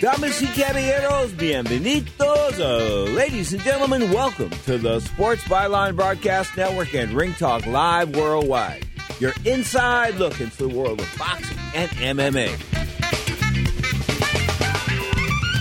Damas y caballeros, bienvenidos. Uh, ladies and gentlemen, welcome to the Sports Byline Broadcast Network and Ring Talk Live Worldwide. Your inside look into the world of boxing and MMA.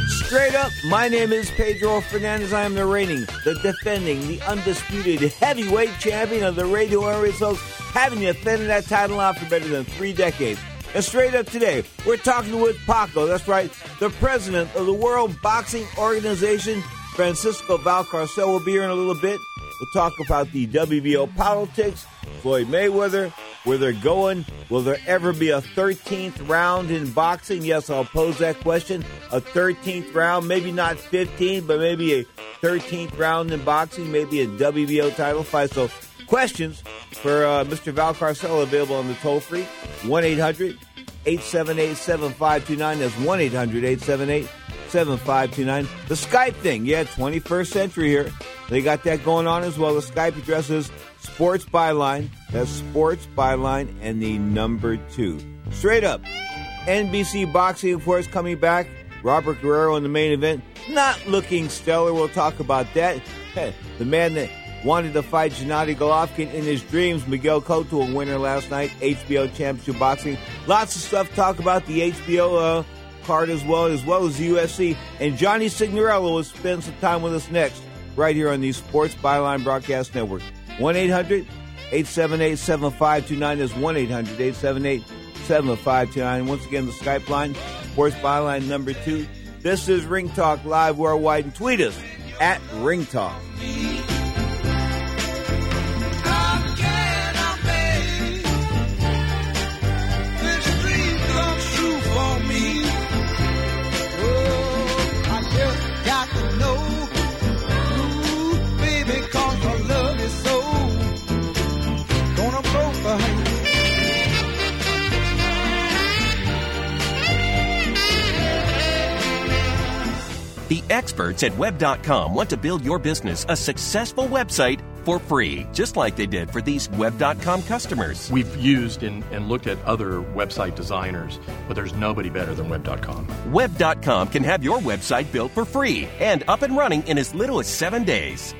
Straight up, my name is Pedro Fernandez. I am the reigning, the defending, the undisputed heavyweight champion of the radio areas, folks. Having defended that title out for better than three decades. And straight up today, we're talking with Paco. That's right, the president of the World Boxing Organization, Francisco Valcarcel, will be here in a little bit. We'll talk about the WBO politics, Floyd Mayweather, where they're going. Will there ever be a 13th round in boxing? Yes, I'll pose that question. A 13th round, maybe not 15, but maybe a 13th round in boxing, maybe a WBO title fight. So, questions for uh, Mr. Valcarcel available on the toll free 1 800 878 7529. That's 1 800 878 7529. The Skype thing, yeah, 21st century here. They got that going on as well. The Skype address is Sports Byline. That's Sports Byline and the number two. Straight up. NBC Boxing, of course, coming back. Robert Guerrero in the main event. Not looking stellar. We'll talk about that. The man that wanted to fight Gennady Golovkin in his dreams. Miguel Cotto, a winner last night. HBO Championship Boxing. Lots of stuff talk about the HBO uh, card as well, as well as the UFC. And Johnny Signorello will spend some time with us next, right here on the Sports Byline Broadcast Network. 1 800 878 7529 is 1 800 878 7529. Once again, the Skype line, Sports Byline number two. This is Ring Talk Live worldwide and tweet us at Ring Talk. The experts at Web.com want to build your business a successful website for free, just like they did for these Web.com customers. We've used and, and looked at other website designers, but there's nobody better than Web.com. Web.com can have your website built for free and up and running in as little as seven days.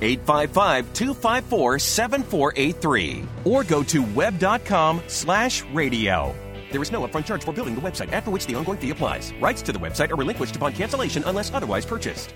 855 254 7483 or go to web.com slash radio. There is no upfront charge for building the website, after which the ongoing fee applies. Rights to the website are relinquished upon cancellation unless otherwise purchased.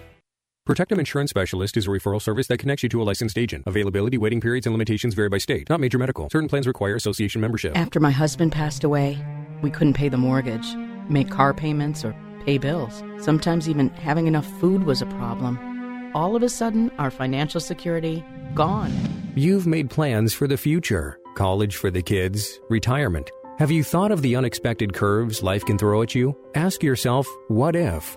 Protective Insurance Specialist is a referral service that connects you to a licensed agent. Availability, waiting periods, and limitations vary by state, not major medical. Certain plans require association membership. After my husband passed away, we couldn't pay the mortgage, make car payments, or pay bills. Sometimes even having enough food was a problem. All of a sudden, our financial security gone. You've made plans for the future college for the kids, retirement. Have you thought of the unexpected curves life can throw at you? Ask yourself, what if?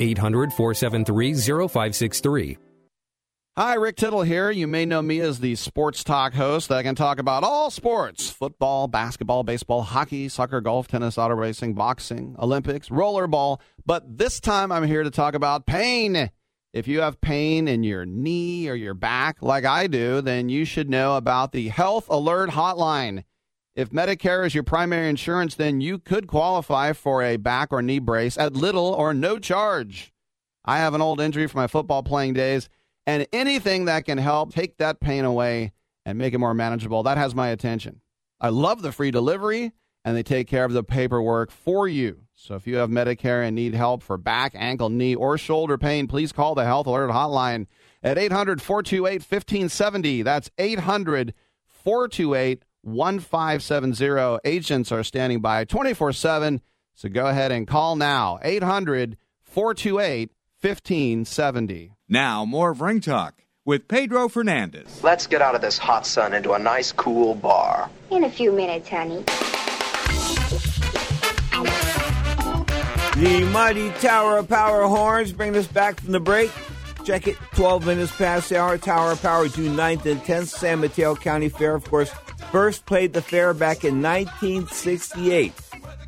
800 473 0563. Hi, Rick Tittle here. You may know me as the sports talk host that can talk about all sports football, basketball, baseball, hockey, soccer, golf, tennis, auto racing, boxing, Olympics, rollerball. But this time I'm here to talk about pain. If you have pain in your knee or your back, like I do, then you should know about the Health Alert Hotline. If Medicare is your primary insurance, then you could qualify for a back or knee brace at little or no charge. I have an old injury from my football playing days, and anything that can help take that pain away and make it more manageable, that has my attention. I love the free delivery, and they take care of the paperwork for you. So if you have Medicare and need help for back, ankle, knee, or shoulder pain, please call the Health Alert Hotline at 800 428 1570. That's 800 428 1570. Agents are standing by 24 7. So go ahead and call now 800 428 1570. Now, more of Ring Talk with Pedro Fernandez. Let's get out of this hot sun into a nice cool bar. In a few minutes, honey. The mighty Tower of Power horns bring us back from the break. Check it, 12 minutes past the hour. Tower of Power, June 9th and 10th, San Mateo County Fair. Of course, first played the fair back in 1968.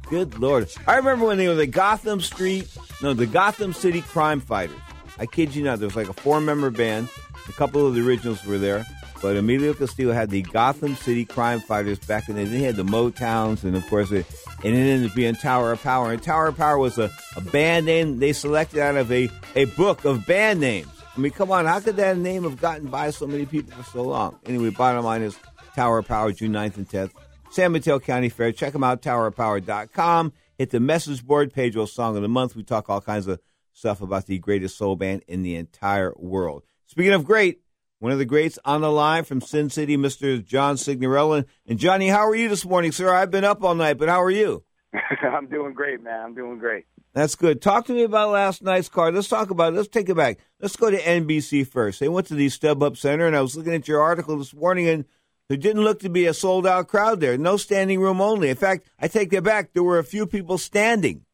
Good Lord. I remember when they were the Gotham Street, no, the Gotham City Crime Fighters. I kid you not, there was like a four member band. A couple of the originals were there. But Emilio Castillo had the Gotham City Crime Fighters back in the day. They had the Motowns, and of course, it, and it ended up being Tower of Power. And Tower of Power was a, a band name they selected out of a, a book of band names. I mean, come on, how could that name have gotten by so many people for so long? Anyway, bottom line is Tower of Power, June 9th and 10th. San Mateo County Fair. Check them out, towerofpower.com. Hit the message board, Pedro's Song of the Month. We talk all kinds of stuff about the greatest soul band in the entire world. Speaking of great, one of the greats on the line from Sin City, Mr. John Signorella. And Johnny, how are you this morning, sir? I've been up all night, but how are you? I'm doing great, man. I'm doing great. That's good. Talk to me about last night's card. Let's talk about it. Let's take it back. Let's go to NBC first. They went to the Stub StubHub Center, and I was looking at your article this morning, and there didn't look to be a sold out crowd there. No standing room only. In fact, I take that back. There were a few people standing.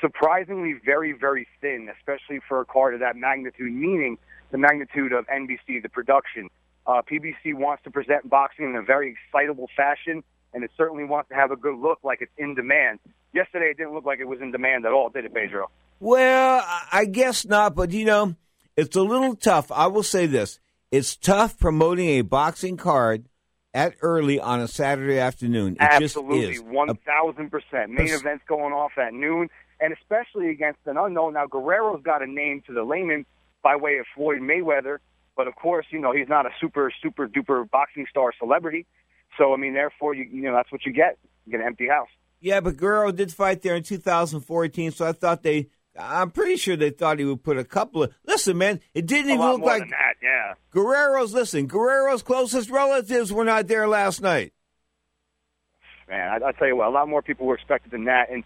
Surprisingly, very, very thin, especially for a card of that magnitude, meaning the magnitude of NBC, the production. Uh, PBC wants to present boxing in a very excitable fashion, and it certainly wants to have a good look like it's in demand. Yesterday, it didn't look like it was in demand at all, did it, Pedro? Well, I guess not, but you know, it's a little tough. I will say this it's tough promoting a boxing card at early on a Saturday afternoon. It Absolutely, just is. one thousand percent. Main events going off at noon, and especially against an unknown. Now Guerrero's got a name to the layman by way of Floyd Mayweather, but of course, you know he's not a super super duper boxing star celebrity. So I mean, therefore, you you know that's what you get. You get an empty house. Yeah, but Guerrero did fight there in 2014, so I thought they. I'm pretty sure they thought he would put a couple of. Listen, man, it didn't a even look more like than that. Yeah. Guerrero's. Listen, Guerrero's closest relatives were not there last night. Man, I, I tell you what, a lot more people were expected than that. And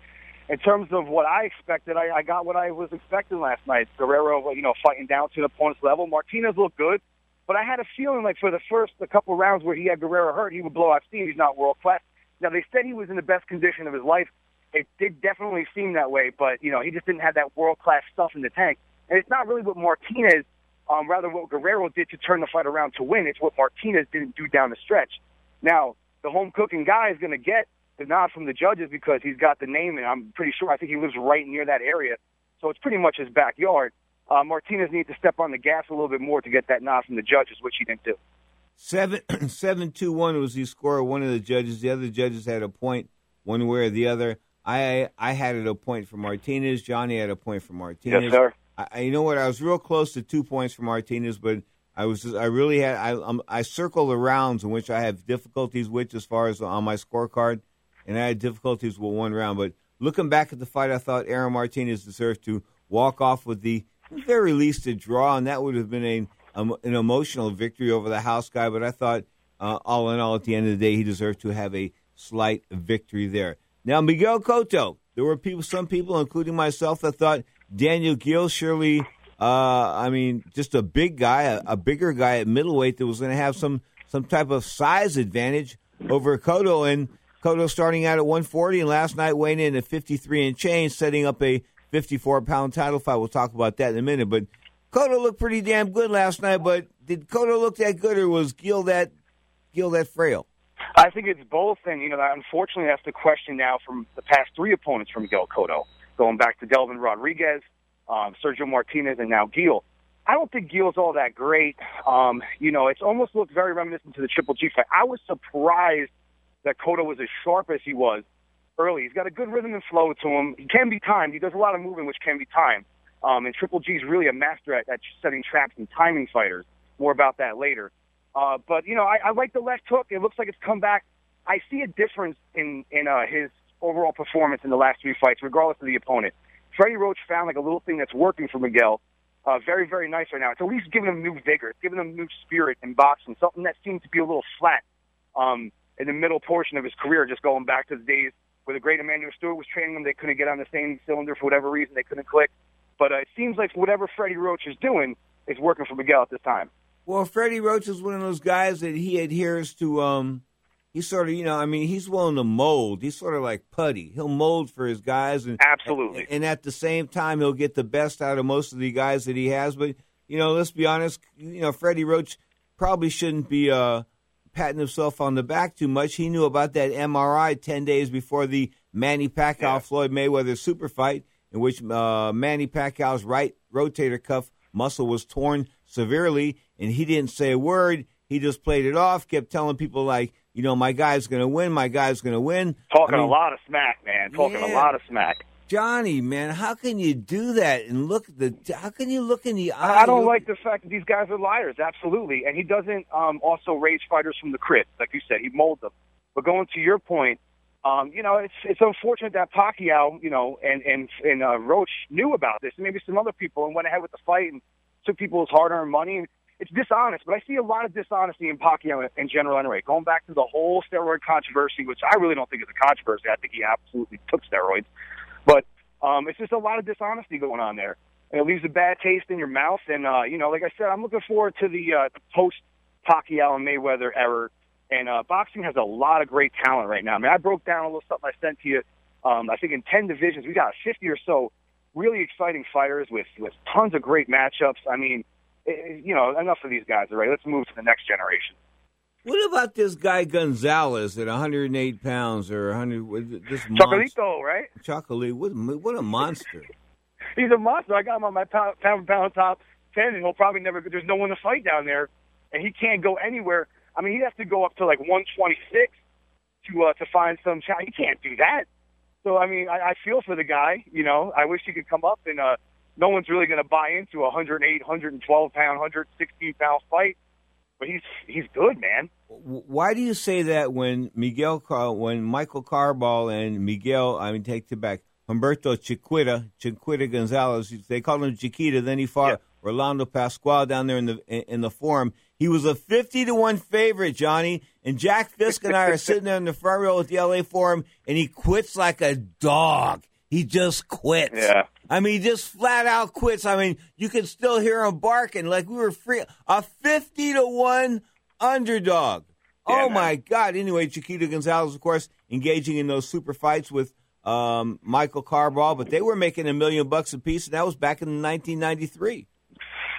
in terms of what I expected, I, I got what I was expecting last night. Guerrero, you know, fighting down to the opponent's level. Martinez looked good, but I had a feeling like for the first a couple rounds where he had Guerrero hurt, he would blow out steam. He's not world class. Now they said he was in the best condition of his life. It did definitely seem that way, but you know he just didn't have that world class stuff in the tank. And it's not really what Martinez, um, rather what Guerrero did to turn the fight around to win. It's what Martinez didn't do down the stretch. Now the home cooking guy is going to get the nod from the judges because he's got the name, and I'm pretty sure I think he lives right near that area, so it's pretty much his backyard. Uh, Martinez needs to step on the gas a little bit more to get that nod from the judges, which he didn't do. Seven seven two one was the score of one of the judges. The other judges had a point one way or the other. I I had it a point for Martinez. Johnny had a point for Martinez. Yes, sir. I, you know what? I was real close to two points for Martinez, but I was just, I really had I um, I circle the rounds in which I have difficulties with as far as on my scorecard, and I had difficulties with one round. But looking back at the fight, I thought Aaron Martinez deserved to walk off with the very least a draw, and that would have been a um, an emotional victory over the house guy. But I thought, uh, all in all, at the end of the day, he deserved to have a slight victory there. Now, Miguel Cotto, there were people, some people, including myself, that thought Daniel Geale surely, uh, I mean, just a big guy, a, a bigger guy at middleweight that was going to have some some type of size advantage over Cotto. And Cotto starting out at 140, and last night weighing in at 53 and change, setting up a 54 pound title fight. We'll talk about that in a minute, but. Cotto looked pretty damn good last night, but did Cotto look that good, or was Geale that Geale that frail? I think it's both, and you know, unfortunately, that's the question now from the past three opponents from Miguel Cotto, going back to Delvin Rodriguez, um, Sergio Martinez, and now Geale. I don't think Geale's all that great. Um, you know, it's almost looked very reminiscent to the Triple G fight. I was surprised that Cotto was as sharp as he was early. He's got a good rhythm and flow to him. He can be timed. He does a lot of moving, which can be timed. Um, and Triple G's really a master at, at setting traps and timing fighters. More about that later. Uh, but you know, I, I like the left hook. It looks like it's come back. I see a difference in in uh, his overall performance in the last three fights, regardless of the opponent. Freddie Roach found like a little thing that's working for Miguel. Uh, very, very nice right now. It's at least giving him new vigor. It's giving him new spirit in boxing. Something that seemed to be a little flat um, in the middle portion of his career, just going back to the days where the great Emanuel Steward was training him. They couldn't get on the same cylinder for whatever reason. They couldn't click. But uh, it seems like whatever Freddie Roach is doing is working for Miguel at this time. Well, Freddie Roach is one of those guys that he adheres to. Um, he's sort of, you know, I mean, he's willing to mold. He's sort of like putty. He'll mold for his guys, and absolutely. And, and at the same time, he'll get the best out of most of the guys that he has. But you know, let's be honest. You know, Freddie Roach probably shouldn't be uh, patting himself on the back too much. He knew about that MRI ten days before the Manny Pacquiao yeah. Floyd Mayweather super fight, in which uh, Manny Pacquiao's right rotator cuff muscle was torn severely, and he didn't say a word. He just played it off, kept telling people like, you know, my guy's going to win, my guy's going to win. Talking I mean, a lot of smack, man. Talking yeah. a lot of smack. Johnny, man, how can you do that and look at the? How can you look in the eye? I don't like the fact that these guys are liars. Absolutely, and he doesn't um, also raise fighters from the crib, like you said. He molds them. But going to your point, um, you know, it's it's unfortunate that Pacquiao, you know, and and and uh, Roach knew about this, and maybe some other people, and went ahead with the fight and took people's hard-earned money. It's dishonest, but I see a lot of dishonesty in Pacquiao in general anyway. Going back to the whole steroid controversy, which I really don't think is a controversy. I think he absolutely took steroids. But um, it's just a lot of dishonesty going on there. And it leaves a bad taste in your mouth. And, uh, you know, like I said, I'm looking forward to the, uh, the post Pacquiao and Mayweather era. And uh, boxing has a lot of great talent right now. I mean, I broke down a little something I sent to you. Um, I think in 10 divisions, we got 50 or so really exciting fighters with, with tons of great matchups. I mean, you know, enough of these guys already. Let's move to the next generation. What about this guy Gonzalez at 108 pounds or 100? This Chocolito, right? Chocolate. What, what a monster! He's a monster. I got him on my pound pound, pound top ten, and he'll probably never. There's no one to fight down there, and he can't go anywhere. I mean, he'd have to go up to like 126 to uh, to find some. He can't do that. So I mean, I, I feel for the guy. You know, I wish he could come up and. uh no one's really going to buy into a 108, 112 pound, 116 pound fight. But he's he's good, man. Why do you say that when Miguel, when Michael Carbajal and Miguel, I mean, take it back, Humberto Chiquita, Chiquita Gonzalez, they called him Chiquita. Then he fought yeah. Orlando Pascual down there in the in the forum. He was a fifty to one favorite, Johnny. And Jack Fisk and I are sitting there in the front row at the LA Forum, and he quits like a dog. He just quits. Yeah. I mean, just flat out quits. I mean, you can still hear him barking like we were free. A 50 to 1 underdog. Yeah, oh, man. my God. Anyway, Chiquita Gonzalez, of course, engaging in those super fights with um, Michael Carbajal, but they were making a million bucks a piece, and that was back in 1993.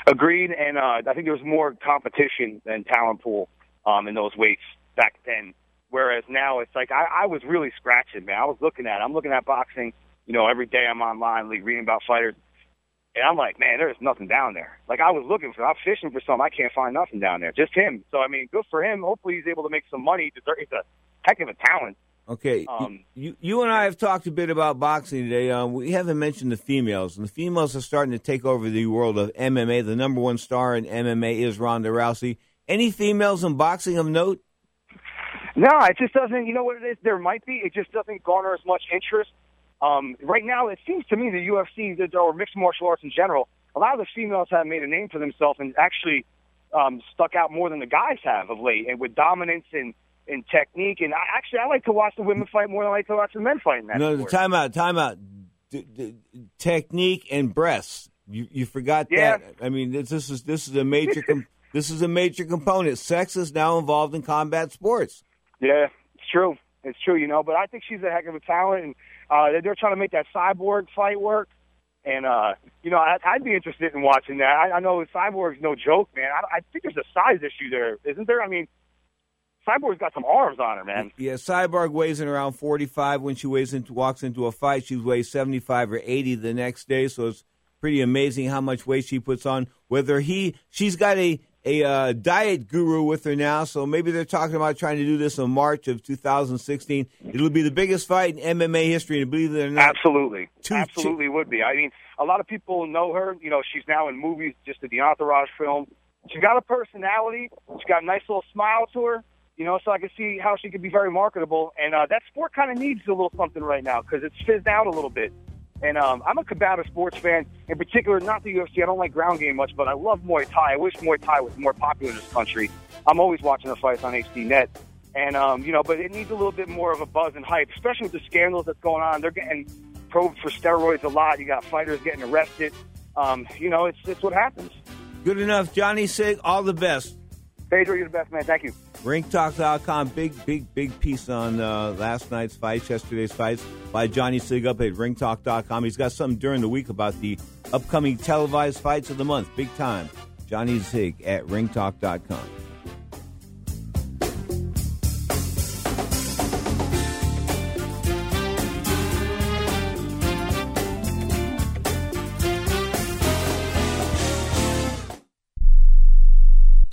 Agreed. And uh, I think there was more competition than talent pool um, in those weights back then. Whereas now it's like I, I was really scratching, man. I was looking at, I'm looking at boxing you know, every day I'm online, like reading about fighters. And I'm like, man, there's nothing down there. Like I was looking for, I'm fishing for something. I can't find nothing down there. Just him. So I mean, good for him. Hopefully he's able to make some money. He's a heck of a talent. Okay, um, you you and I have talked a bit about boxing today. Um, we haven't mentioned the females, and the females are starting to take over the world of MMA. The number one star in MMA is Ronda Rousey. Any females in boxing of note? No, it just doesn't. You know what it is? There might be. It just doesn't garner as much interest um, right now, it seems to me the UFC or mixed martial arts in general, a lot of the females have made a name for themselves and actually um, stuck out more than the guys have of late, and with dominance and and technique. And I, actually, I like to watch the women fight more than I like to watch the men fight in that. No, sport. time out, time out. D- d- technique and breasts. You you forgot yeah. that. I mean, this, this is this is a major com- this is a major component. Sex is now involved in combat sports. Yeah, it's true. It's true, you know. But I think she's a heck of a talent, and uh, they're trying to make that cyborg fight work. And uh, you know, I, I'd be interested in watching that. I, I know Cyborg's no joke, man. I, I think there's a size issue there, isn't there? I mean, Cyborg's got some arms on her, man. Yeah, Cyborg weighs in around 45 when she weighs into, walks into a fight. She weighs 75 or 80 the next day, so it's pretty amazing how much weight she puts on. Whether he, she's got a a uh, diet guru with her now, so maybe they're talking about trying to do this in March of 2016. It'll be the biggest fight in MMA history, and believe it or not, absolutely, absolutely would be. I mean, a lot of people know her. You know, she's now in movies, just did the Entourage film. She's got a personality. She's got a nice little smile to her. You know, so I can see how she could be very marketable. And uh, that sport kind of needs a little something right now because it's fizzed out a little bit. And um, I'm a combative sports fan, in particular, not the UFC. I don't like ground game much, but I love Muay Thai. I wish Muay Thai was more popular in this country. I'm always watching the fights on HDNet. And, um, you know, but it needs a little bit more of a buzz and hype, especially with the scandals that's going on. They're getting probed for steroids a lot. You got fighters getting arrested. Um, you know, it's, it's what happens. Good enough. Johnny Sig, all the best. Pedro, you're the best, man. Thank you. Ringtalk.com, big, big, big piece on uh, last night's fights, yesterday's fights by Johnny Sig up at ringtalk.com. He's got something during the week about the upcoming televised fights of the month, big time. Johnny Sig at ringtalk.com.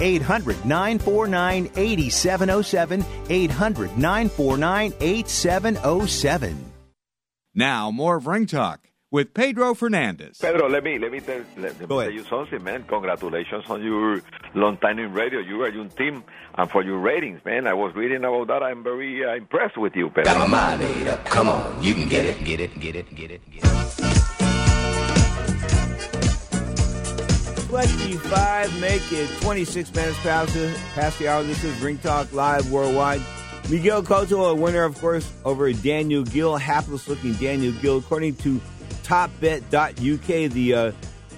800 949 8707. 800 949 8707. Now, more of Ring Talk with Pedro Fernandez. Pedro, let me let me tell, let me tell you something, man. Congratulations on your long time in radio. You are your team, and for your ratings, man. I was reading about that. I'm very uh, impressed with you, Pedro. Got my mind made up. Come on, you can get it, get it, get it, get it, get it. 25, make it 26 minutes past, the, past the hour. This is Ring Talk Live Worldwide. Miguel Cotto, a winner, of course, over Daniel Geale, hapless looking Daniel Geale, according to topbet.uk, the uh,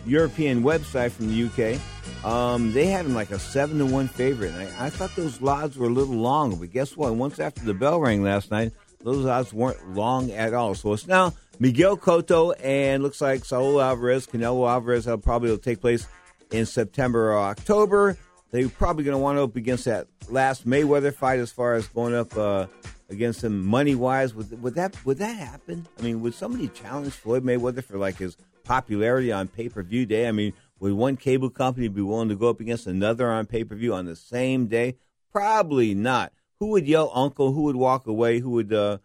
European website from the UK. Um, they had him like a seven to one favorite. And I, I, thought those odds were a little long, but guess what? Once after the bell rang last night, those odds weren't long at all. So it's now Miguel Cotto and looks like Saul Alvarez, Canelo Alvarez. That probably will take place in September or October. They're probably going to want to up against that last Mayweather fight as far as going up uh, against him money wise. Would, would that would that happen? I mean, would somebody challenge Floyd Mayweather for like his popularity on pay per view day? I mean, would one cable company be willing to go up against another on pay per view on the same day? Probably not. Who would yell uncle? Who would walk away? Who would uh,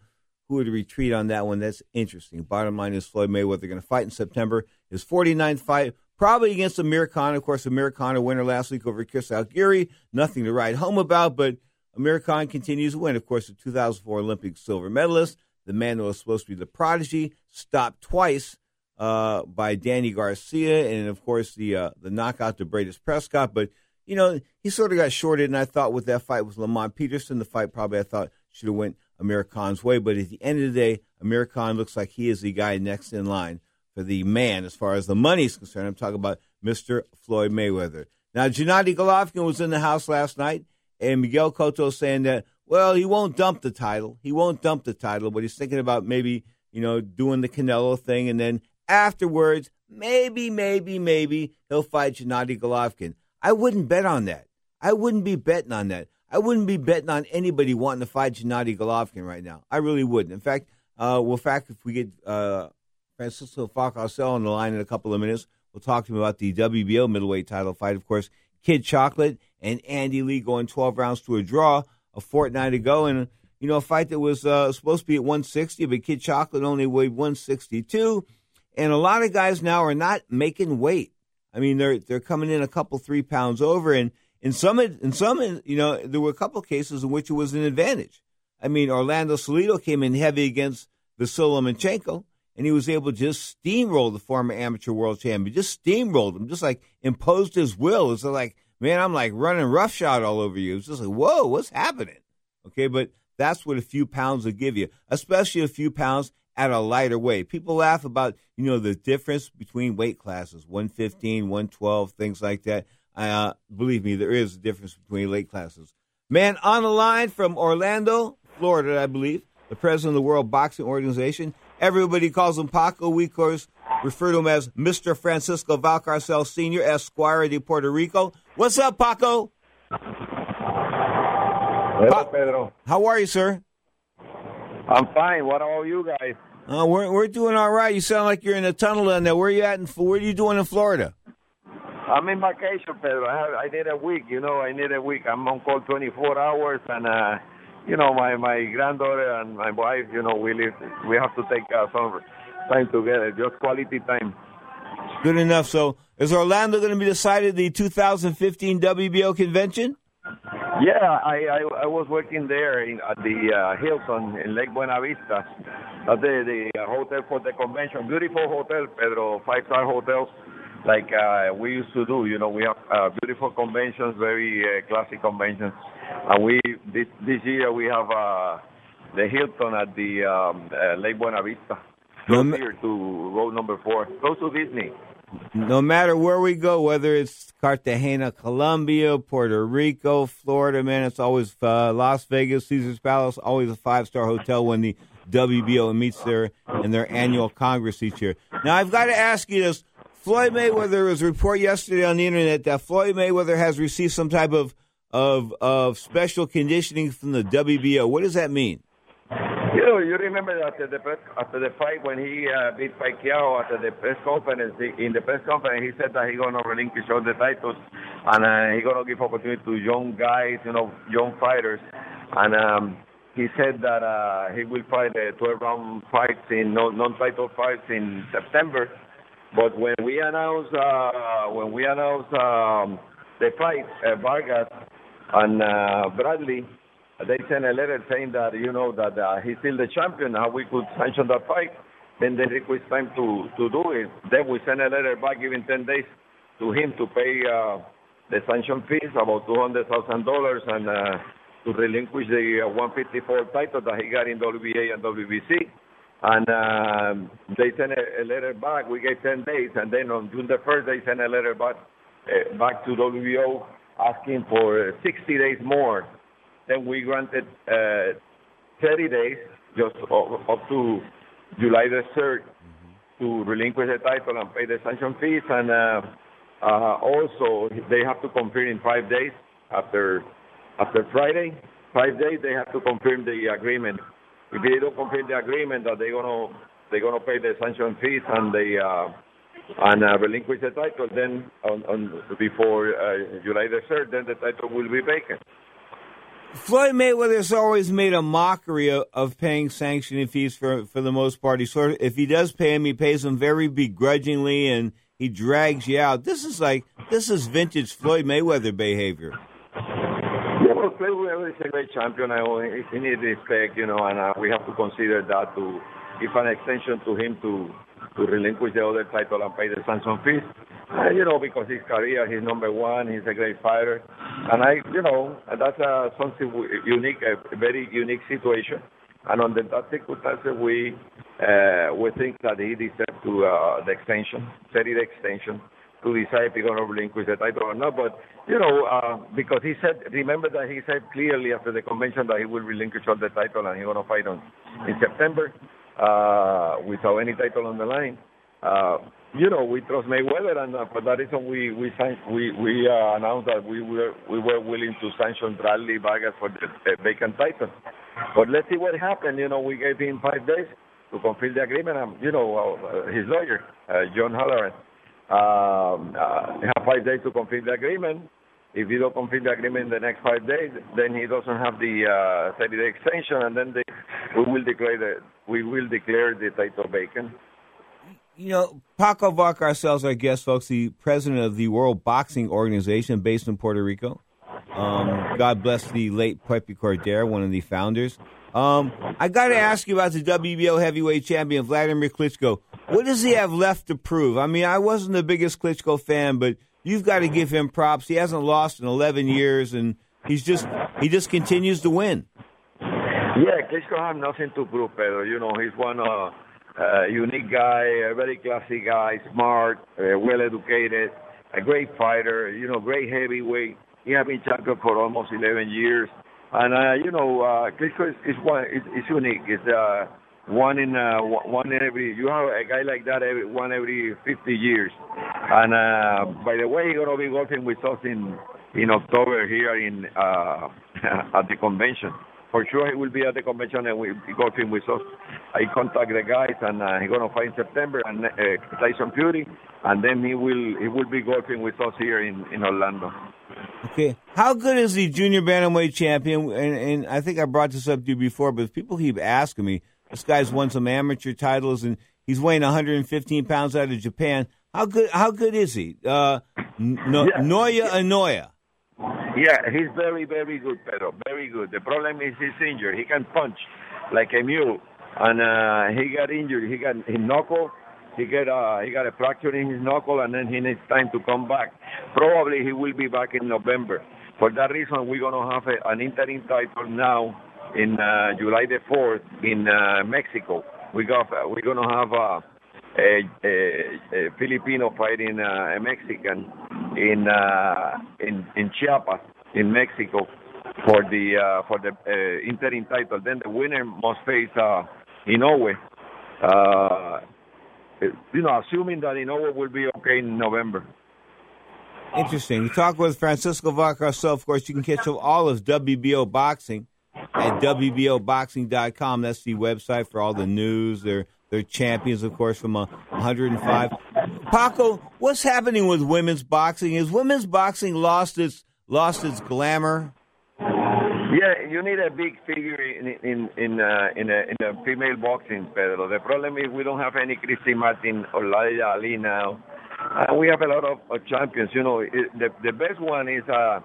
who would retreat on that one? That's interesting. Bottom line is Floyd Mayweather going to fight in September. His 49th fight, probably against Amir Khan. Of course, Amir Khan, a winner last week over Chris Algieri. Nothing to write home about, but Amir Khan continues to win. Of course, the 2004 Olympic silver medalist, the man who was supposed to be the prodigy, stopped twice uh, by Danny Garcia, and of course the uh, the knockout to Breidis Prescott. But you know he sort of got shorted, and I thought with that fight with Lamont Peterson, the fight probably I thought should have went Amir Khan's way. But at the end of the day, Amir Khan looks like he is the guy next in line for the man as far as the money is concerned. I'm talking about Mr. Floyd Mayweather. Now, Gennady Golovkin was in the house last night, and Miguel Cotto saying that, well, he won't dump the title. He won't dump the title, but he's thinking about maybe, you know, doing the Canelo thing, and then afterwards, maybe, maybe, maybe he'll fight Gennady Golovkin. I wouldn't bet on that. I wouldn't be betting on that. I wouldn't be betting on anybody wanting to fight Gennady Golovkin right now. I really wouldn't. In fact, uh, well, in fact, if we get uh, Francisco Valcarcel on the line in a couple of minutes, we'll talk to him about the WBO middleweight title fight. Of course, Kid Chocolate and Andy Lee going 12 rounds to a draw a fortnight ago. And, you know, a fight that was uh, supposed to be at 160, but Kid Chocolate only weighed 162. And a lot of guys now are not making weight. I mean, they're they're coming in a couple three pounds over, and in some, in some, you know, there were a couple cases in which it was an advantage. I mean, Orlando Salido came in heavy against Vasily Lomachenko, and he was able to just steamroll the former amateur world champion. Just steamrolled him, just like imposed his will. It's like, man, I'm like running roughshod all over you. It's just like, whoa, what's happening? Okay, but that's what a few pounds will give you, especially a few pounds at a lighter weight. People laugh about, you know, the difference between weight classes, 115, 112, things like that. Uh, believe me, there is a difference between late classes. Man on the line from Orlando, Florida, I believe, the president of the World Boxing Organization. Everybody calls him Paco. We, of course, refer to him as Mr. Francisco Valcarcel Sr., Esquire de Puerto Rico. What's up, Paco? Hello, Pedro. How are you, sir? I'm fine. What about you guys? Uh, we're we're doing all right. You sound like you're in a tunnel down there. Where are you at? In, what are you doing in Florida? I'm in vacation, Pedro. I, have, I need a week. You know, I need a week. I'm on call 24 hours, and uh, you know, my my granddaughter and my wife. You know, we live. We have to take uh, some time together, just quality time. Good enough. So, is Orlando going to be decided the 2015 WBO convention? Yeah, I, I I was working there in, at the uh, Hilton in Lake Buena Vista, at the the uh, hotel for the convention. Beautiful hotel, Pedro, five star hotels like uh, we used to do. You know, we have uh, beautiful conventions, very uh, classic conventions, and we this this year we have uh, the Hilton at the um, uh, Lake Buena Vista. No here to road number four, close to Disney. No matter where we go, whether it's Cartagena, Colombia, Puerto Rico, Florida, man, it's always uh, Las Vegas, Caesar's Palace, always a five star hotel when the WBO meets there in their annual congress each year. Now, I've got to ask you this Floyd Mayweather, was a report yesterday on the internet that Floyd Mayweather has received some type of of of special conditioning from the WBO. What does that mean? You know, you remember after the press, after the fight when he uh, beat Pacquiao after the press conference. In the press conference, he said that he's gonna relinquish all the titles and uh, gonna give opportunity to young guys, you know, young fighters. And um, he said that uh, he will fight the 12 round fights in non-title fights in September but when we announced uh, when we announced um, the fight, uh, Vargas and uh, Bradley, they sent a letter saying that you know that uh, he's still the champion, how we could sanction that fight. Then they request time to to do it. Then we sent a letter back, giving ten days to him to pay uh, the sanction fees, about two hundred thousand dollars, and uh, to relinquish the uh, 154 title that he got in WBA and WBC. And um, they sent a, a letter back. We gave 10 days, and then on June the 1st, they sent a letter back uh, back to WBO asking for 60 days more. Then we granted uh, 30 days, just up, up to July the 3rd, to relinquish the title and pay the sanction fees. And uh, uh, also, they have to confirm in five days after after Friday. Five days, they have to confirm the agreement. If they don't confirm the agreement that they're gonna they're gonna pay the sanction fees and they uh, and uh, relinquish the title, then on, on before uh, July the third, then the title will be vacant. Floyd Mayweather has always made a mockery of, of, paying sanctioning fees for for the most part. He sort of, if he does pay them, he pays them very begrudgingly, and he drags you out. This is like this is vintage Floyd Mayweather behavior. Well, is a great champion. I he needs respect, you know, and uh, we have to consider that to give an extension to him to to relinquish the other title and pay the sanction fees. Uh, you know, because his career, he's number one, he's a great fighter, and I, you know, that's uh, something unique, a very unique situation. And under that circumstances, we uh, we think that he deserves to uh, the extension, 30 extension, to decide if he's going to relinquish the title or not. But you know, uh, because he said, remember that he said clearly after the convention that he will relinquish all the title and he's going to fight on in September uh, without any title on the line. Uh, you know, we trust Mayweather, and uh, for that reason, we we signed, we we uh, announced that we were we were willing to sanction Bradley Vargas for the uh, vacant title. But let's see what happened. You know, we gave him five days to complete the agreement. And, you know, uh, his lawyer, uh, John Halloran, um, uh, have five days to complete the agreement. If he don't complete the agreement in the next five days, then he doesn't have the uh, 30-day extension, and then they, we will declare the we will declare the title vacant. You know, Paco Valcarcel our guest, folks, the president of the World Boxing Organization based in Puerto Rico. Um, God bless the late Pepe Cordero, one of the founders. Um, I got to ask you about the WBO heavyweight champion, Vladimir Klitschko. What does he have left to prove? I mean, I wasn't the biggest Klitschko fan, but you've got to give him props. He hasn't lost in 11 years, and he's just he just continues to win. Yeah, Klitschko has nothing to prove, Pedro. You know, he's one uh, uh, unique guy, a very classy guy, smart, uh, well educated, a great fighter. You know, great heavyweight. He has been champion for almost 11 years, and uh, you know, uh, Klitschko is, is one is, is unique. It's uh, one in uh, one every. You have a guy like that every one every 50 years. And uh, by the way, he's gonna be golfing with us in in October here in uh, at the convention. For sure, he will be at the convention and will be golfing with us. I contact the guys, and uh, he's gonna fight in September and uh, Tyson Fury, and then he will he will be golfing with us here in in Orlando. Okay, how good is the junior bantamweight champion? And, and I think I brought this up to you before, but people keep asking me this guy's won some amateur titles, and he's weighing 115 pounds out of Japan. How good? How good is he? Uh, no, yeah. Naoya Inoue. Yeah, he's very, very good, Pedro. Very good. The problem is he's injured. He can punch like a mule, and uh, he got injured. He got his knuckle. He got uh, he got a fracture in his knuckle, and then he needs time to come back. Probably he will be back in November. For that reason, we're gonna have a, an interim title now in uh, July the 4th in uh, Mexico. We got we're gonna have a, a, a, a Filipino fighting uh, a Mexican in uh, in in Chiapas in Mexico for the uh, for the uh, interim title. Then the winner must face uh, Inoue. Uh, you know, assuming that Inoue will be okay in November. Interesting. We talk with Francisco Valcarcel. Of course, you can catch all of WBO boxing at WBOboxing.com. That's the website for all the news. They're, they're champions, of course, from 105. Paco, what's happening with women's boxing? Is women's boxing lost its lost its glamour? Yeah, you need a big figure in in in uh, in, a, in a female boxing, Pedro. The problem is we don't have any Christy Martin or Laila Ali now. Uh, we have a lot of, of champions. You know, it, the the best one is uh,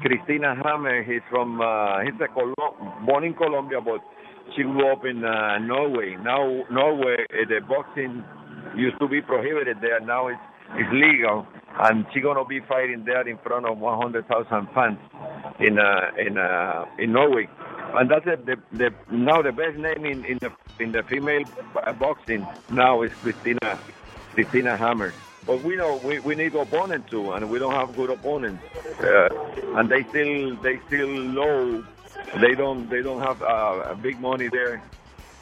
Christina Hammer. He's from uh, he's a Col- born in Colombia, but she grew up in uh, Norway. Now Norway, uh, the boxing used to be prohibited there. Now it's it's legal, and she's gonna be fighting there in front of 100,000 fans in uh, in uh, in Norway. And that's it. The, the now the best name in, in the in the female boxing now is Christina Christina Hammer. But we know we, we need opponents too, and we don't have good opponents. Uh, and they still they still low. They don't they don't have uh, big money there.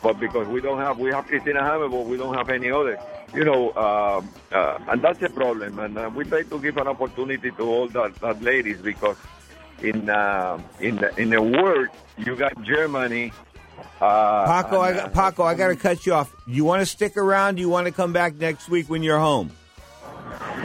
But because we don't have we have Christina Hammer, but we don't have any other. You know, uh, uh, and that's a problem. And uh, we try to give an opportunity to all that, that ladies because in uh, in the, in the world you got Germany. Uh, Paco, I Paco, I got to cut you off. You want to stick around? You want to come back next week when you're home?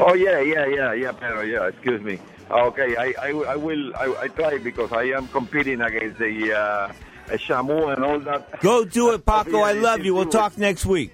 Oh yeah, yeah, yeah, yeah, Pedro. Yeah, excuse me. Okay, I, I, I will. I, I try because I am competing against the uh, Shamu and all that. Go do it, Paco. I love you. We'll talk next week.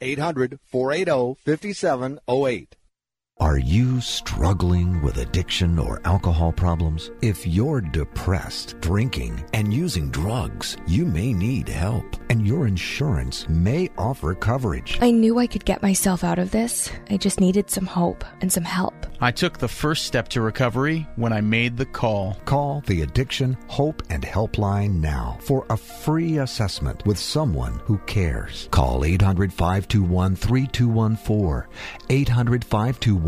800 480 5708. Are you struggling with addiction or alcohol problems? If you're depressed, drinking, and using drugs, you may need help, and your insurance may offer coverage. I knew I could get myself out of this. I just needed some hope and some help. I took the first step to recovery when I made the call. Call the Addiction Hope and Helpline now for a free assessment with someone who cares. Call 800 521 3214. 800 521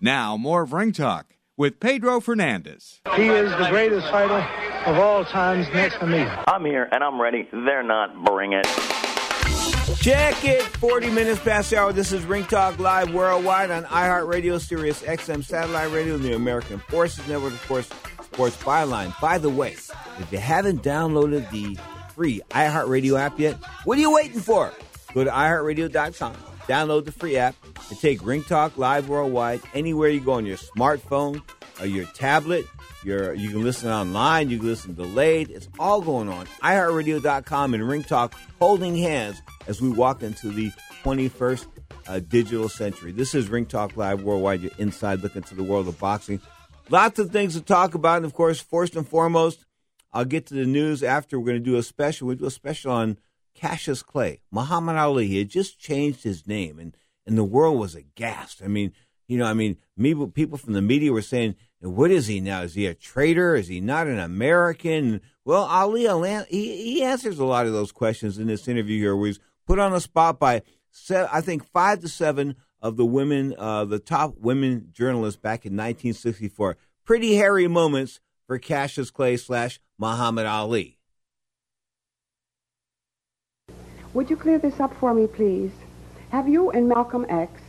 Now, more of Ring Talk with Pedro Fernandez. He is the greatest fighter of all times next to me. I'm here and I'm ready. They're not. Bring it. Check it. 40 minutes past the hour. This is Ring Talk Live worldwide on iHeartRadio, Sirius XM Satellite Radio, and the American Forces Network, of course, Sports Byline. By the way, if you haven't downloaded the free iHeartRadio app yet, what are you waiting for? Go to iHeartRadio.com, download the free app, and take Ring Talk Live worldwide anywhere you go on your smartphone or your tablet. Your, you can listen online, you can listen delayed. It's all going on. iHeartRadio.com and Ring Talk holding hands as we walk into the 21st uh, digital century. This is Ring Talk Live worldwide. Your inside look into the world of boxing. Lots of things to talk about. And of course, first and foremost, I'll get to the news after. We're going to do a special. We do a special on Cassius Clay, Muhammad Ali. He had just changed his name, and, and the world was aghast. I mean, you know, I mean, people from the media were saying, what is he now? Is he a traitor? Is he not an American? Well, Ali, he, he answers a lot of those questions in this interview here, where he's put on the spot by, I think, five to seven of the women, uh, the top women journalists back in 1964. Pretty hairy moments for Cassius Clay slash Muhammad Ali. Would you clear this up for me, please? Have you and Malcolm X,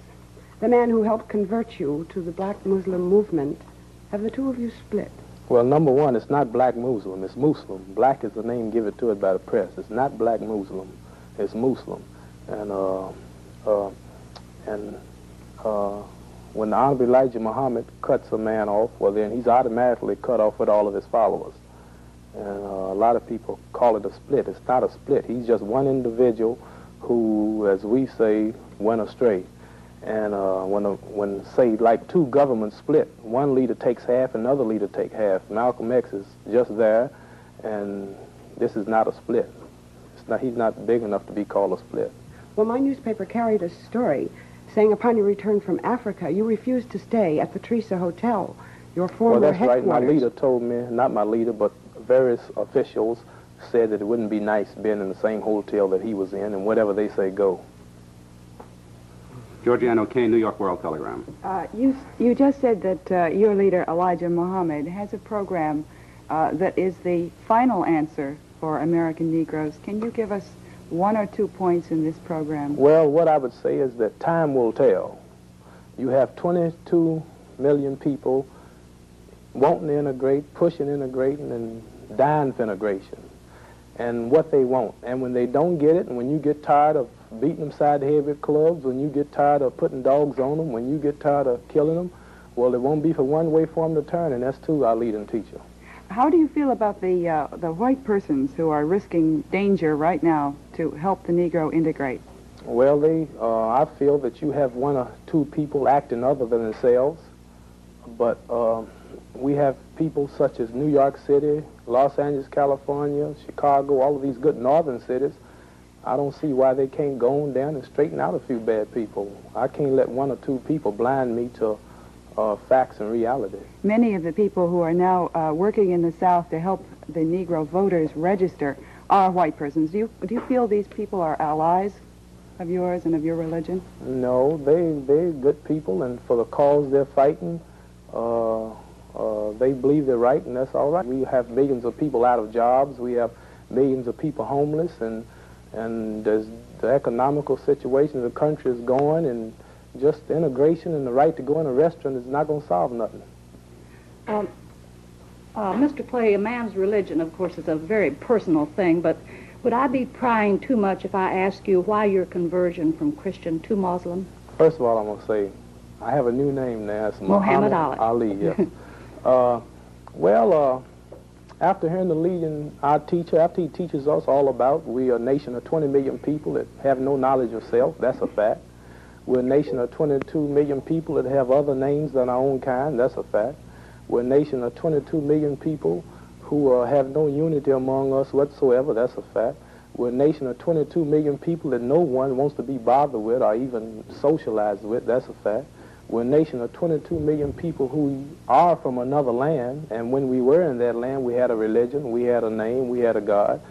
the man who helped convert you to the black Muslim movement, have the two of you split? Well, number one, it's not black Muslim. It's Muslim. Black is the name given to it by the press. It's not black Muslim. It's Muslim. And uh, uh, and uh, when the Honorable Elijah Muhammad cuts a man off, well, then he's automatically cut off with all of his followers. And uh, a lot of people call it a split. It's not a split. He's just one individual who, as we say, went astray. And uh, when, a, when, say, like two governments split, one leader takes half, another leader takes half. Malcolm X is just there, and this is not a split. Not, he's not big enough to be called a split. Well, my newspaper carried a story saying upon your return from Africa, you refused to stay at the Theresa Hotel, your former Well, that's right. My leader told me, not my leader, but various officials said that it wouldn't be nice being in the same hotel that he was in, and whatever they say, go. Georgiano Kane, New York World Telegram. Uh, you, you just said that uh, your leader, Elijah Muhammad, has a program uh, that is the final answer for American Negroes. Can you give us one or two points in this program? Well, what I would say is that time will tell. You have 22 million people wanting to integrate, pushing integrating, and dying for integration, and what they want. And when they don't get it, and when you get tired of beating them side the head with clubs, when you get tired of putting dogs on them, when you get tired of killing them, well, it won't be for one way for them to turn, and that's too our leading teacher. How do you feel about the uh, the white persons who are risking danger right now to help the Negro integrate? Well, they, uh, I feel that you have one or two people acting other than themselves, but uh, we have people such as New York City, Los Angeles, California, Chicago, all of these good northern cities. I don't see why they can't go on down and straighten out a few bad people. I can't let one or two people blind me to uh, facts and reality. Many of the people who are now uh, working in the South to help the Negro voters register are white persons. Do you, do you feel these people are allies of yours and of your religion? No, they, they're good people, and for the cause they're fighting, uh, uh, they believe they're right, and that's all right. We have millions of people out of jobs. We have millions of people homeless, and, and as the economical situation of the country is going, and just integration and the right to go in a restaurant is not going to solve nothing. Um, uh, Mr. Clay, a man's religion, of course, is a very personal thing, but would I be prying too much if I ask you why your conversion from Christian to Muslim? First of all, I'm going to say I have a new name now. It's Muhammad, Muhammad Ali. Ali yes. uh, well, uh, after hearing the leading our teacher, after he teaches us all about we are a nation of 20 million people that have no knowledge of self, that's a fact. We're a nation of 22 million people that have other names than our own kind. That's a fact. We're a nation of 22 million people who uh, have no unity among us whatsoever. That's a fact. We're a nation of 22 million people that no one wants to be bothered with or even socialized with. That's a fact. We're a nation of 22 million people who are from another land, and when we were in that land, we had a religion, we had a name, we had a God.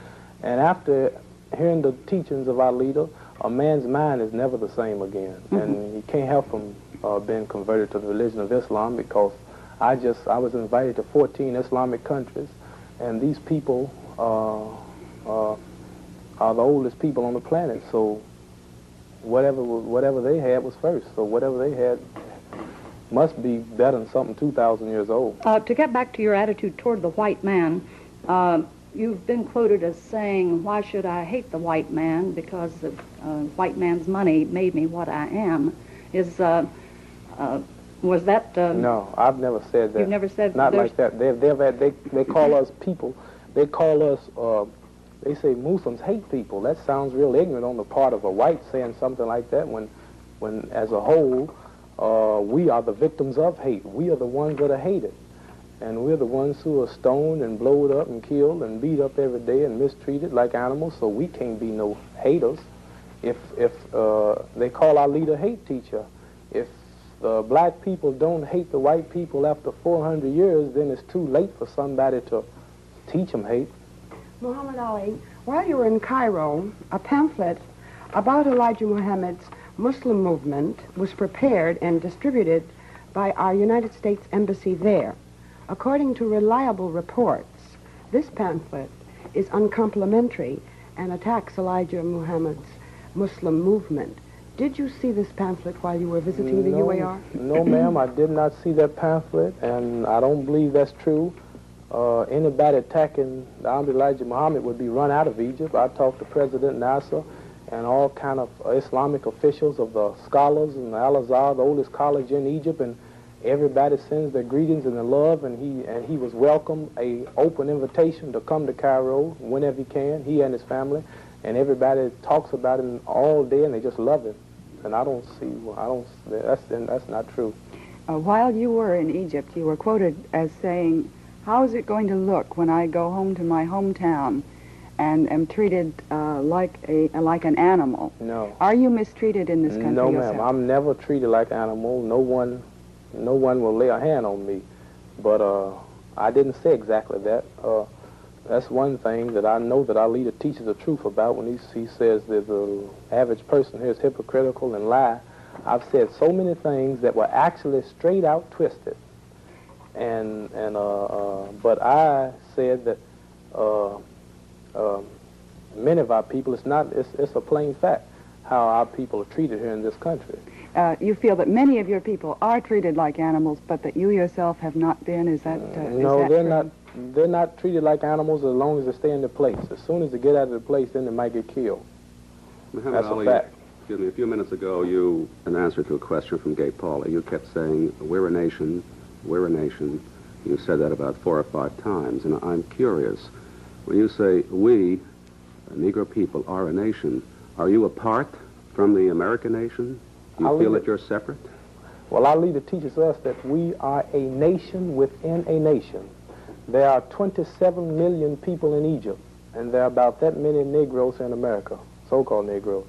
And after hearing the teachings of our leader, a man's mind is never the same again, mm -hmm. and you can't help from uh, being converted to the religion of Islam because I just I was invited to 14 Islamic countries, and these people uh, uh, are the oldest people on the planet. So whatever whatever they had was first. So whatever they had must be better than something 2,000 years old. Uh, to get back to your attitude toward the white man, uh, you've been quoted as saying, why should I hate the white man because the uh, white man's money made me what I am. Is, uh, uh, was that... Uh, no, I've never said that. You've never said... Not like that. They've, they've had, they, they call us people, they call us, uh, they say Muslims hate people. That sounds real ignorant on the part of a white saying something like that when, when as a whole, uh, we are the victims of hate. We are the ones that are hated. and we're the ones who are stoned and blowed up and killed and beat up every day and mistreated like animals. So we can't be no haters. If if uh, they call our leader hate teacher, if the black people don't hate the white people after 400 years, then it's too late for somebody to teach them hate. Muhammad Ali, while you were in Cairo, a pamphlet about Elijah Muhammad's Muslim movement was prepared and distributed by our United States Embassy there. According to reliable reports, this pamphlet is uncomplimentary and attacks Elijah Muhammad's Muslim movement. Did you see this pamphlet while you were visiting the no, UAR? No, ma'am, I did not see that pamphlet, and I don't believe that's true. Uh, anybody attacking the Honorable Elijah Muhammad would be run out of Egypt. I talked to President Nasser and all kind of Islamic officials of the scholars and Al-Azhar, the oldest college in Egypt, and everybody sends their greetings and their love, and he and he was welcome a open invitation to come to Cairo whenever he can, he and his family, and everybody talks about him all day, and they just love him. And I don't see, I don't, that's that's not true. Uh, while you were in Egypt, you were quoted as saying, "How is it going to look when I go home to my hometown?" And am treated uh, like a like an animal. No. Are you mistreated in this country? No, ma'am. I'm never treated like an animal. No one no one will lay a hand on me. But uh, I didn't say exactly that. Uh, that's one thing that I know that our leader teaches the truth about when he, he says that the average person here is hypocritical and lie. I've said so many things that were actually straight out twisted. And, and uh, uh but I said that uh, uh, many of our people, it's not, it's, it's a plain fact how our people are treated here in this country uh, you feel that many of your people are treated like animals, but that you yourself have not been. Is that uh, no? Is that they're true? not. They're not treated like animals as long as they stay in their place. As soon as they get out of the place, then they might get killed. Muhammad That's Ali, a fact. Excuse me. A few minutes ago, you, in answer to a question from Gay Pauley, you kept saying, "We're a nation. We're a nation." You said that about four or five times, and I'm curious. When you say we, Negro people, are a nation, are you apart from the American nation? Do you I'll feel that you're separate? Well, our leader teaches us that we are a nation within a nation. There are 27 million people in Egypt, and there are about that many Negroes in America, so-called Negroes.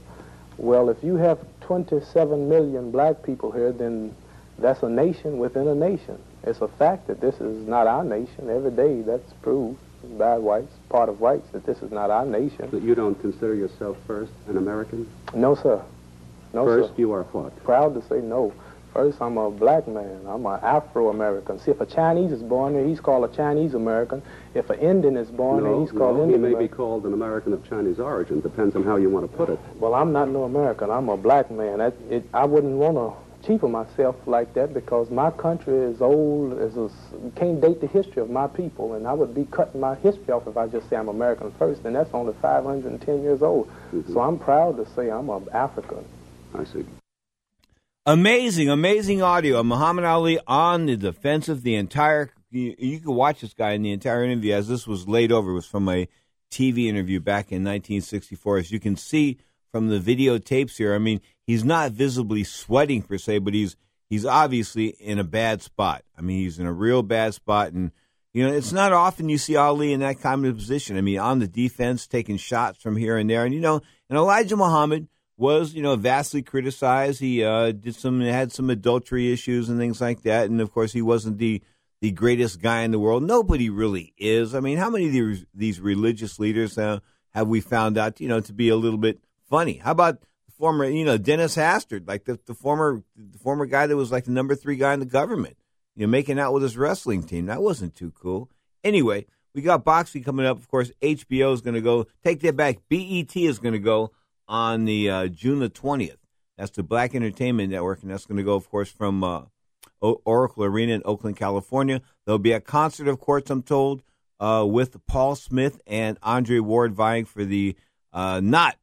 Well, if you have 27 million black people here, then that's a nation within a nation. It's a fact that this is not our nation. Every day that's proved by whites, part of whites, that this is not our nation. That you don't consider yourself first an American? No, sir. No, First, sir. you are what? Proud to say no. First, I'm a black man. I'm an Afro-American. See, if a Chinese is born here, he's called a Chinese American. If an Indian is born no, here, he's called no, Indian he may American. be called an American of Chinese origin. Depends on how you want to put it. Well, I'm not no American. I'm a black man. That, it, I wouldn't want to cheapen myself like that because my country is old. Is a, can't date the history of my people, and I would be cutting my history off if I just say I'm American first, and that's only 510 years old. Mm-hmm. So I'm proud to say I'm an African. I see. Amazing, amazing audio. Muhammad Ali on the defensive the entire. You, you can watch this guy in the entire interview as this was laid over. It was from a TV interview back in 1964. As you can see from the videotapes here, I mean, he's not visibly sweating per se, but he's he's obviously in a bad spot. I mean, he's in a real bad spot, and you know, it's not often you see Ali in that kind of position. I mean, on the defense, taking shots from here and there, and you know, and Elijah Muhammad was, you know, vastly criticized. He uh, did some had some adultery issues and things like that, and of course, he wasn't the the greatest guy in the world. Nobody really is. I mean, how many of these, these religious leaders uh, have we found out, you know, to be a little bit funny? How about former, you know, Dennis Hastert, like the, the former the former guy that was like the number three guy in the government, you know, making out with his wrestling team. That wasn't too cool. Anyway, we got boxing coming up. Of course, HBO is going to go. Take that back. BET is going to go on the uh, June the 20th. That's the Black Entertainment Network, and that's going to go, of course, from uh, o- Oracle Arena in Oakland, California. There'll be a concert, of course, I'm told, uh, with Paul Smith and Andre Ward vying for the uh, not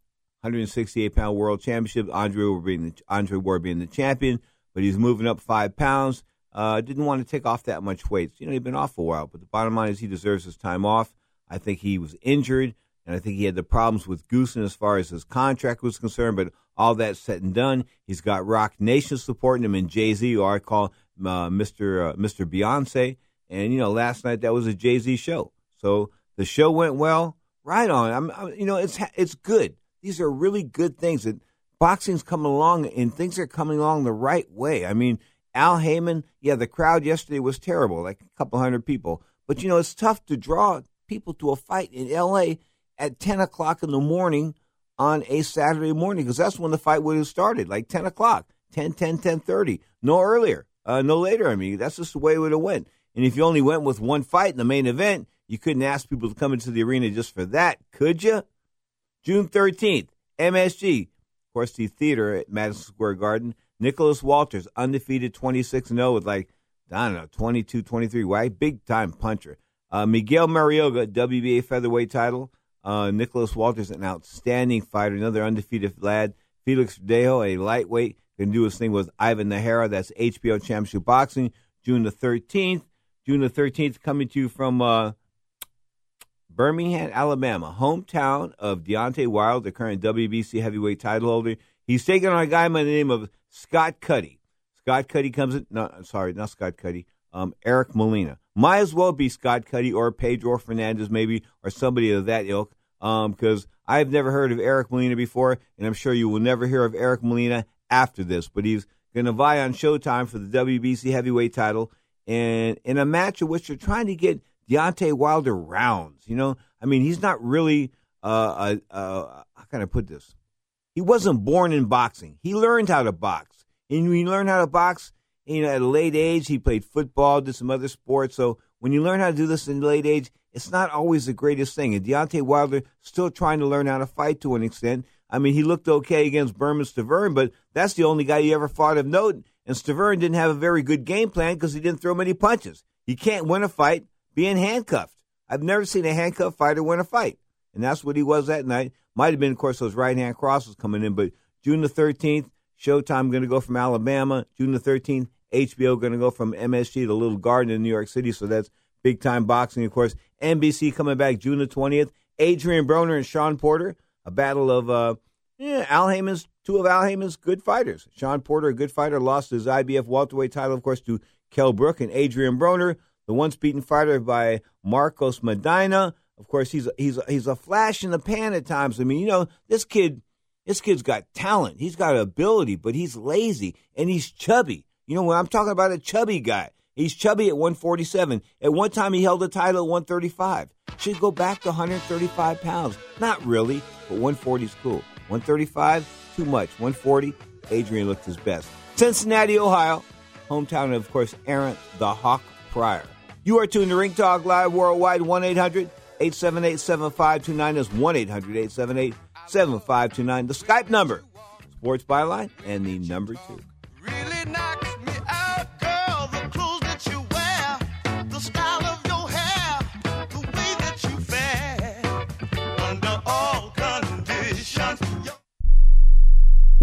168 pound world championship. Andre will be the, Andre Ward being the champion, but he's moving up five pounds. Uh, didn't want to take off that much weight. You know, he'd been off for a while, but the bottom line is he deserves his time off. I think he was injured, and I think he had the problems with Goossen as far as his contract was concerned. But all that said and done, he's got Roc Nation supporting him and Jay Z, or I call uh, Mr. Uh, Mr. Beyonce, And you know, last night that was a Jay Z show, so the show went well. Right on. I'm, I'm, you know, it's it's good. These are really good things that boxing's coming along, and things are coming along the right way. I mean, Al Haymon, yeah, the crowd yesterday was terrible, like a couple hundred people. But you know, it's tough to draw people to a fight in L.A. at ten o'clock in the morning on a Saturday morning because that's when the fight would have started, like 10 o'clock, 10, 10, 10 30. No earlier, uh, no later. I mean, that's just the way it would have went. And if you only went with one fight in the main event, you couldn't ask people to come into the arena just for that, could you? June 13th, MSG, of course, the theater at Madison Square Garden. Nicholas Walters, undefeated 26 0 with like, I don't know, 22, 23, right? Big time puncher. Uh, Miguel Marriaga, WBA featherweight title. Uh, Nicholas Walters, an outstanding fighter, another undefeated lad. Felix Verdejo, a lightweight, can do his thing with Ivan Najera. That's HBO Championship Boxing, June the 13th. June the 13th, coming to you from uh, Birmingham, Alabama, hometown of Deontay Wilder, the current WBC heavyweight title holder. He's taking on a guy by the name of Scott Cuddy. Scott Cuddy comes in, no, I'm sorry, not Scott Cuddy, um, Eric Molina. Might as well be Scott Cuddy or Pedro Fernandez, maybe, or somebody of that ilk because um, I've never heard of Eric Molina before, and I'm sure you will never hear of Eric Molina after this. But he's going to vie on Showtime for the WBC heavyweight title, and in a match in which they're trying to get Deontay Wilder rounds. You know, I mean, he's not really uh, uh, uh, how can I put this? He wasn't born in boxing. He learned how to box, and when you learn how to box, you know, at a late age, he played football, did some other sports. So when you learn how to do this in late age, it's not always the greatest thing. And Deontay Wilder still trying to learn how to fight to an extent. I mean, he looked okay against Bermane Stiverne, but that's the only guy he ever fought of note. And Stiverne didn't have a very good game plan because he didn't throw many punches. You can't win a fight being handcuffed. I've never seen a handcuffed fighter win a fight. And that's what he was that night. Might have been, of course, those right hand crosses coming in, but June the 13th, Showtime going to go from Alabama. June the 13th, HBO going to go from MSG to Little Garden in New York City. So that's big time boxing, of course. NBC coming back June the 20th. Adrian Broner and Shawn Porter, a battle of uh, yeah, Al Haymon's, two of Al Haymon's good fighters. Shawn Porter, a good fighter, lost his IBF welterweight title, of course, to Kell Brook and Adrian Broner, the once beaten fighter by Marcos Maidana. Of course, he's a, he's a, he's a flash in the pan at times. I mean, you know, this kid, this kid's got talent. He's got ability, but he's lazy and he's chubby. You know, when I'm talking about a chubby guy, He's chubby at 147. At one time, he held the title at 135. Should go back to 135 pounds. Not really, but 140 is cool. 135, too much. 140, Adrian looked his best. Cincinnati, Ohio, hometown of, of course, Aaron the Hawk Pryor. You are tuned to Ring Talk Live worldwide, 1 800 878 7529. That's 1 800 878 7529. The Skype number, Sports Byline, and the number two. Really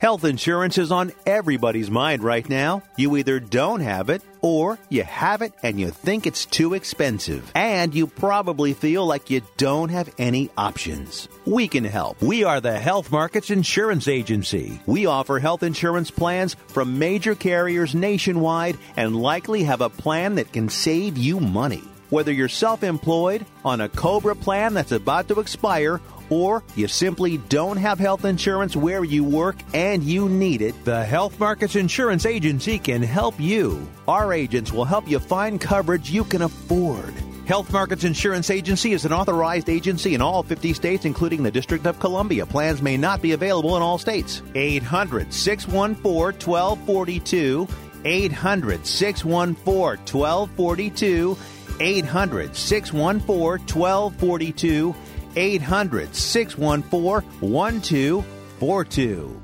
Health insurance is on everybody's mind right now. You either don't have it or you have it and you think it's too expensive. And you probably feel like you don't have any options. We can help. We are the Health Markets Insurance Agency. We offer health insurance plans from major carriers nationwide and likely have a plan that can save you money. Whether you're self employed, on a COBRA plan that's about to expire, or you simply don't have health insurance where you work and you need it, the Health Markets Insurance Agency can help you. Our agents will help you find coverage you can afford. Health Markets Insurance Agency is an authorized agency in all 50 states, including the District of Columbia. Plans may not be available in all states. 800 614 1242. 800 614 1242. 800 614 1242. 800 614 1242.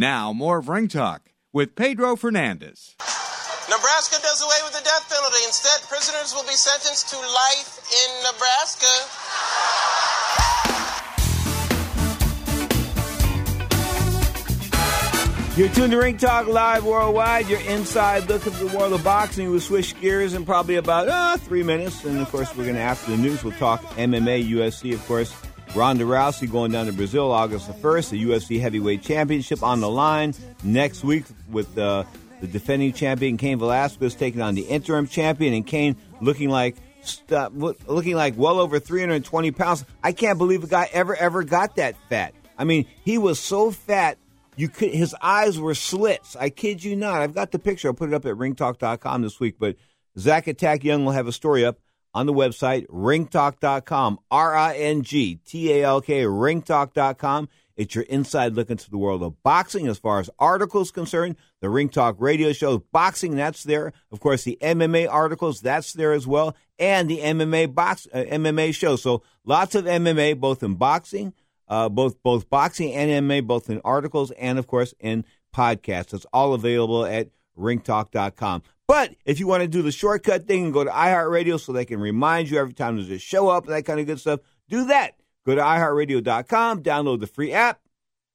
Now, more of Ring Talk with Pedro Fernandez. Nebraska does away with the death penalty. Instead, prisoners will be sentenced to life in Nebraska. You're tuned to Ring Talk Live Worldwide, your inside look at the world of boxing. We'll switch gears in probably about uh, three minutes. And of course, we're going to, after the news, we'll talk MMA, UFC, of course. Ronda Rousey going down to Brazil August the 1st, the UFC Heavyweight Championship on the line. Next week with uh, the defending champion Cain Velasquez taking on the interim champion, and Cain looking like st- looking like well over 320 pounds. I can't believe a guy ever ever got that fat. I mean, he was so fat you could his eyes were slits. I kid you not. I've got the picture. I'll put it up at ringtalk.com this week. But Zach Attack Young will have a story up on the website, ringtalk.com, R I N G T A L K, ringtalk.com. It's your inside look into the world of boxing as far as articles concerned. The Ring Talk radio show, boxing, that's there. Of course, the MMA articles, that's there as well. And the MMA box, uh, MMA show. So lots of MMA, both in boxing, uh, both, both boxing and MMA, both in articles and of course in podcasts. It's all available at ringtalk.com. But if you want to do the shortcut thing and go to iHeartRadio so they can remind you every time there's a show up, and that kind of good stuff, do that. Go to iHeartRadio.com, download the free app,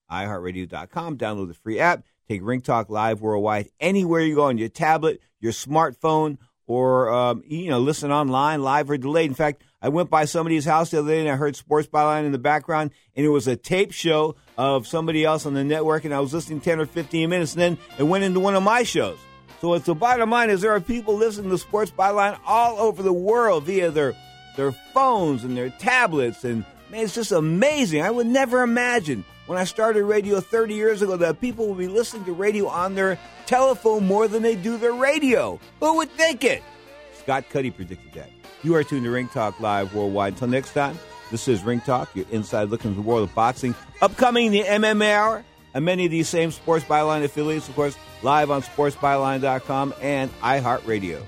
iHeartRadio.com, download the free app, take Ring Talk Live worldwide anywhere you go on your tablet, your smartphone, or um, you know, listen online, live or delayed. In fact, I went by somebody's house the other day and I heard Sports Byline in the background, and it was a tape show of somebody else on the network, and I was listening 10 or 15 minutes, and then it went into one of my shows. So it's the bottom line is there are people listening to Sports Byline all over the world via their their phones and their tablets, and man, it's just amazing. I would never imagine when I started radio 30 years ago that people would be listening to radio on their telephone more than they do their radio. Who would think it? Scott Cuddy predicted that. You are tuned to Ring Talk Live Worldwide. Until next time, this is Ring Talk, your inside look into the world of boxing. Upcoming the MMA Hour and many of these same Sports Byline affiliates, of course, live on sportsbyline.com and iHeartRadio.